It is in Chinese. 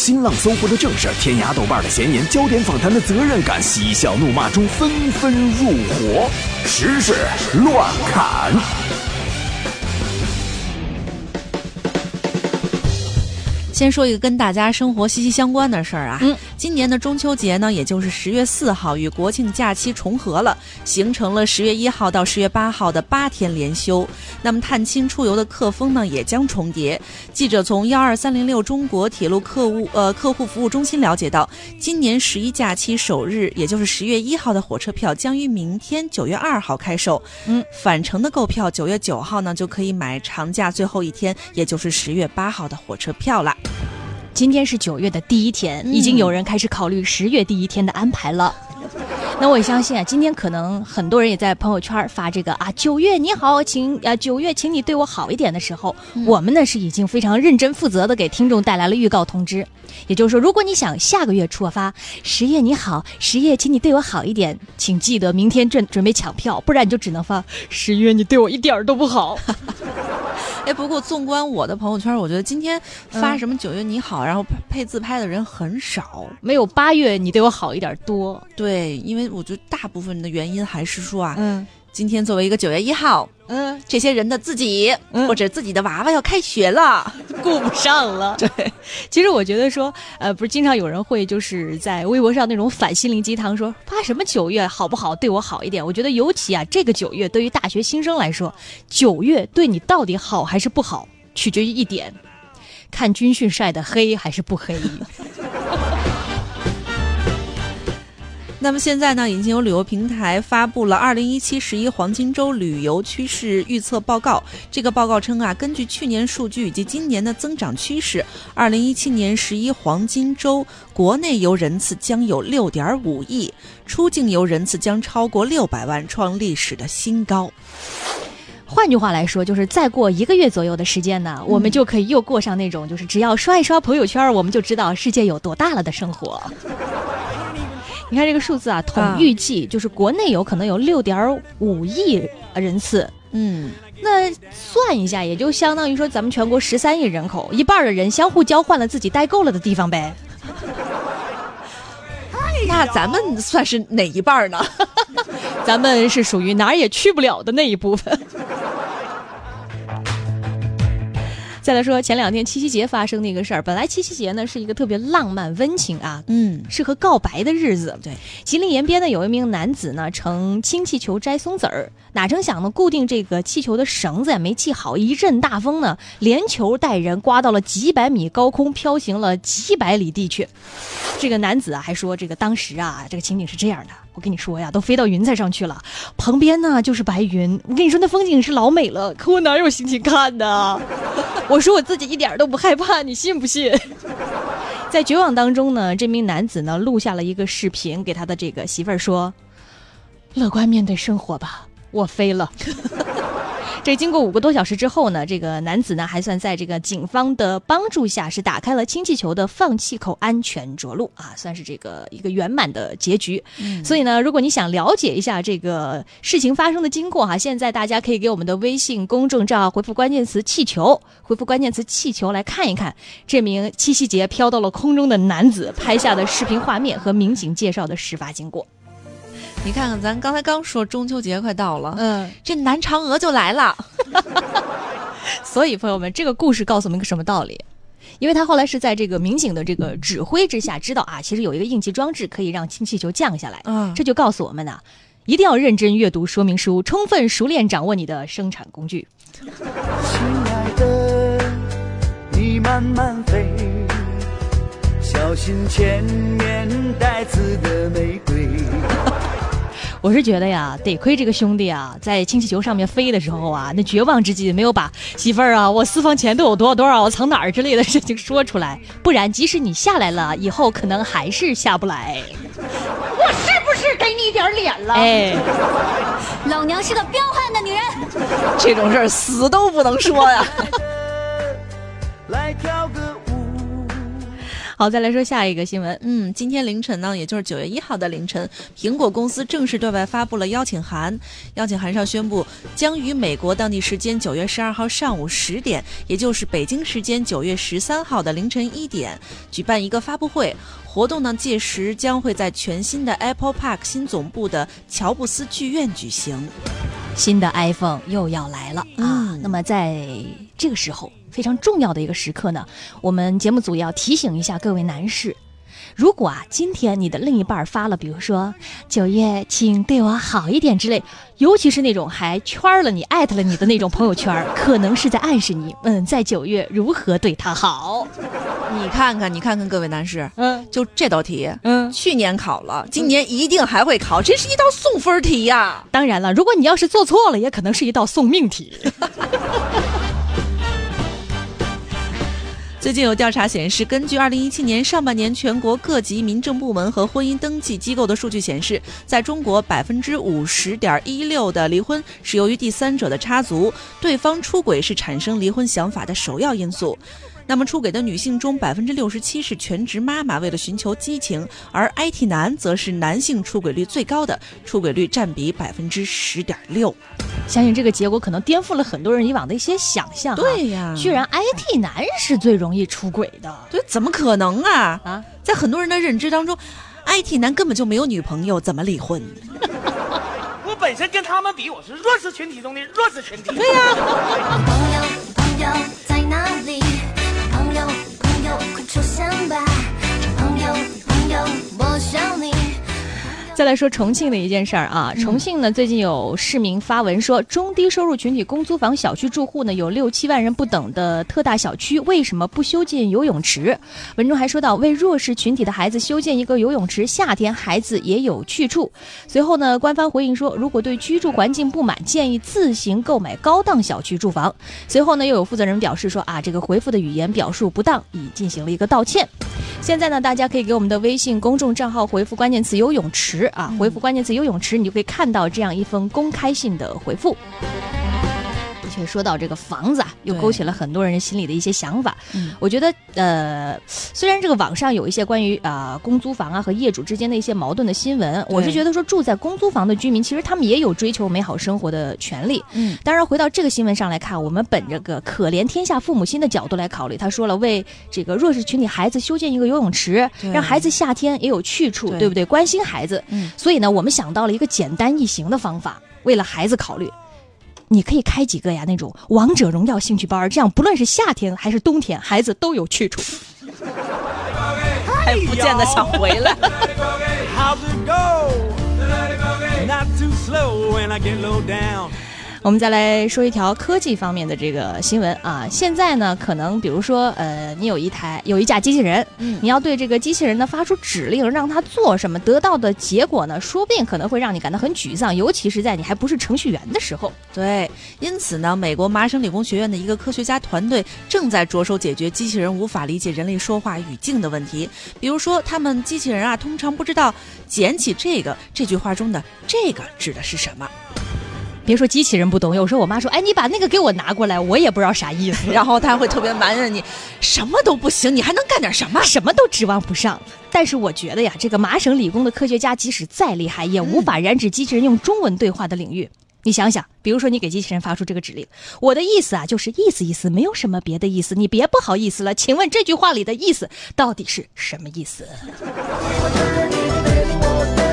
新浪、搜狐的正事，天涯、豆瓣的闲言，焦点访谈的责任感，嬉笑怒骂中纷纷入伙，时事乱砍。先说一个跟大家生活息息相关的事儿啊，嗯，今年的中秋节呢，也就是十月四号与国庆假期重合了，形成了十月一号到十月八号的八天连休。那么探亲出游的客风呢，也将重叠。记者从幺二三零六中国铁路客务呃客户服务中心了解到，今年十一假期首日，也就是十月一号的火车票将于明天九月二号开售。嗯，返程的购票九月九号呢就可以买长假最后一天，也就是十月八号的火车票了。今天是九月的第一天，已经有人开始考虑十月第一天的安排了。那我也相信啊，今天可能很多人也在朋友圈发这个啊，九月你好，请啊九月，请你对我好一点的时候，我们呢是已经非常认真负责的给听众带来了预告通知。也就是说，如果你想下个月出发，十月你好，十月请你对我好一点，请记得明天准准备抢票，不然你就只能发十月你对我一点儿都不好。哎，不过纵观我的朋友圈，我觉得今天发什么九月你好，然后配自拍的人很少，没有八月你对我好一点多。对，因为我觉得大部分的原因还是说啊，嗯。今天作为一个九月一号，嗯，这些人的自己、嗯。或者自己的娃娃要开学了，顾不上了。对，其实我觉得说，呃，不是经常有人会就是在微博上那种反心灵鸡汤说发什么九月好不好，对我好一点。我觉得尤其啊，这个九月对于大学新生来说，九月对你到底好还是不好，取决于一点，看军训晒的黑还是不黑。那么现在呢，已经有旅游平台发布了二零一七十一黄金周旅游趋势预测报告。这个报告称啊，根据去年数据以及今年的增长趋势，二零一七年十一黄金周国内游人次将有六点五亿，出境游人次将超过六百万，创历史的新高。换句话来说，就是再过一个月左右的时间呢，我们就可以又过上那种就是只要刷一刷朋友圈，我们就知道世界有多大了的生活。你看这个数字啊，统预计就是国内有可能有六点五亿人次，嗯，那算一下，也就相当于说咱们全国十三亿人口，一半的人相互交换了自己待够了的地方呗。那咱们算是哪一半呢？咱们是属于哪儿也去不了的那一部分。再来说前两天七夕节发生的一个事儿，本来七夕节呢是一个特别浪漫温情啊，嗯，适合告白的日子。对，吉林延边呢有一名男子呢乘氢气球摘松子儿，哪成想呢固定这个气球的绳子也没系好，一阵大风呢连球带人刮到了几百米高空，飘行了几百里地去。这个男子啊还说，这个当时啊这个情景是这样的，我跟你说呀，都飞到云彩上去了，旁边呢就是白云，我跟你说那风景是老美了，可我哪有心情看呢？我说我自己一点都不害怕，你信不信？在绝望当中呢，这名男子呢录下了一个视频，给他的这个媳妇儿说：“乐观面对生活吧，我飞了。”这经过五个多小时之后呢，这个男子呢还算在这个警方的帮助下，是打开了氢气球的放气口，安全着陆啊，算是这个一个圆满的结局。所以呢，如果你想了解一下这个事情发生的经过哈，现在大家可以给我们的微信公众账号回复关键词“气球”，回复关键词“气球”来看一看这名七夕节飘到了空中的男子拍下的视频画面和民警介绍的事发经过。你看看，咱刚才刚说中秋节快到了，嗯，这南嫦娥就来了。所以朋友们，这个故事告诉我们一个什么道理？因为他后来是在这个民警的这个指挥之下，知道啊，其实有一个应急装置可以让氢气球降下来。嗯这就告诉我们呢、一定要认真阅读说明书，充分熟练掌握你的生产工具。亲爱的，你慢慢飞，小心前面带刺的玫瑰。我是觉得呀，得亏这个兄弟啊，在氢气球上面飞的时候啊，那绝望之际没有把媳妇儿啊，我私房钱都有多少多少，我藏哪儿之类的事情说出来，不然即使你下来了，以后可能还是下不来。我是不是给你点脸了？哎，老娘是个彪悍的女人。这种事儿死都不能说呀。好，再来说下一个新闻。嗯，今天凌晨呢，也就是九月一号的凌晨，苹果公司正式对外发布了邀请函。邀请函上宣布，将于美国当地时间九月十二号上午十点，也就是北京时间九月十三号的凌晨一点，举办一个发布会。活动呢，届时将会在全新的 Apple Park 新总部的乔布斯剧院举行。新的 iPhone 又要来了啊！那么在这个时候，非常重要的一个时刻呢，我们节目组要提醒一下各位男士。如果啊，今天你的另一半发了，比如说“九月，请对我好一点”之类，尤其是那种还圈了你、艾特了你的那种朋友圈，可能是在暗示你，嗯，在九月如何对他好。你看看，你看看，各位男士，嗯，就这道题，嗯，去年考了，今年一定还会考，这是一道送分题呀。当然了，如果你要是做错了，也可能是一道送命题。最近有调查显示，根据2017年上半年全国各级民政部门和婚姻登记机构的数据显示，在中国百分之五十点一六的离婚是由于第三者的插足，对方出轨是产生离婚想法的首要因素。那么出轨的女性中，百分之六十七是全职妈妈，为了寻求激情；而 IT 男则是男性出轨率最高的，出轨率占比百分之十点六。相信这个结果可能颠覆了很多人以往的一些想象。对呀，居然 IT 男是最容易出轨的。对，怎么可能啊？啊，在很多人的认知当中，IT 男根本就没有女朋友，怎么离婚？我本身跟他们比，我是弱势群体中的弱势群体。对呀。朋友，朋友在哪里？再来说重庆的一件事儿啊，重庆呢最近有市民发文说，中低收入群体公租房小区住户呢有六七万人不等的特大小区，为什么不修建游泳池？文中还说到，为弱势群体的孩子修建一个游泳池，夏天孩子也有去处。随后呢，官方回应说，如果对居住环境不满，建议自行购买高档小区住房。随后呢，又有负责人表示说啊，这个回复的语言表述不当，已进行了一个道歉。现在呢，大家可以给我们的微信公众账号回复关键词“游泳池”啊，回复关键词“游泳池”，你就可以看到这样一封公开信的回复。的确，说到这个房子啊，又勾起了很多人心里的一些想法。嗯我觉得，呃，虽然这个网上有一些关于啊、公租房啊和业主之间的一些矛盾的新闻，我是觉得说住在公租房的居民，其实他们也有追求美好生活的权利。嗯，当然，回到这个新闻上来看，我们本着个可怜天下父母心的角度来考虑，他说了，为这个弱势群体孩子修建一个游泳池，让孩子夏天也有去处，对对不对？关心孩子。嗯所以呢，我们想到了一个简单易行的方法，为了孩子考虑。你可以开几个呀那种王者荣耀兴趣班，这样不论是夏天还是冬天，孩子都有去处。还不见得想回来。我们再来说一条科技方面的这个新闻啊，现在呢，可能比如说，呃，你有一台有一架机器人，嗯你要对这个机器人呢发出指令，让它做什么，得到的结果呢，说不定可能会让你感到很沮丧，尤其是在你还不是程序员的时候。对，因此呢，美国麻省理工学院的一个科学家团队正在着手解决机器人无法理解人类说话语境的问题。比如说，他们机器人啊，通常不知道“捡起这个”这句话中的“这个”指的是什么，别说机器人不懂，有时候我妈说：“哎，你把那个给我拿过来，我也不知道啥意思。”然后她会特别埋怨你，什么都不行，你还能干点什么？什么都指望不上。但是我觉得呀，这个麻省理工的科学家即使再厉害，也无法染指机器人用中文对话的领域。你想想，比如说你给机器人发出这个指令，我的意思啊，就是意思意思，没有什么别的意思，你别不好意思了。请问这句话里的意思到底是什么意思？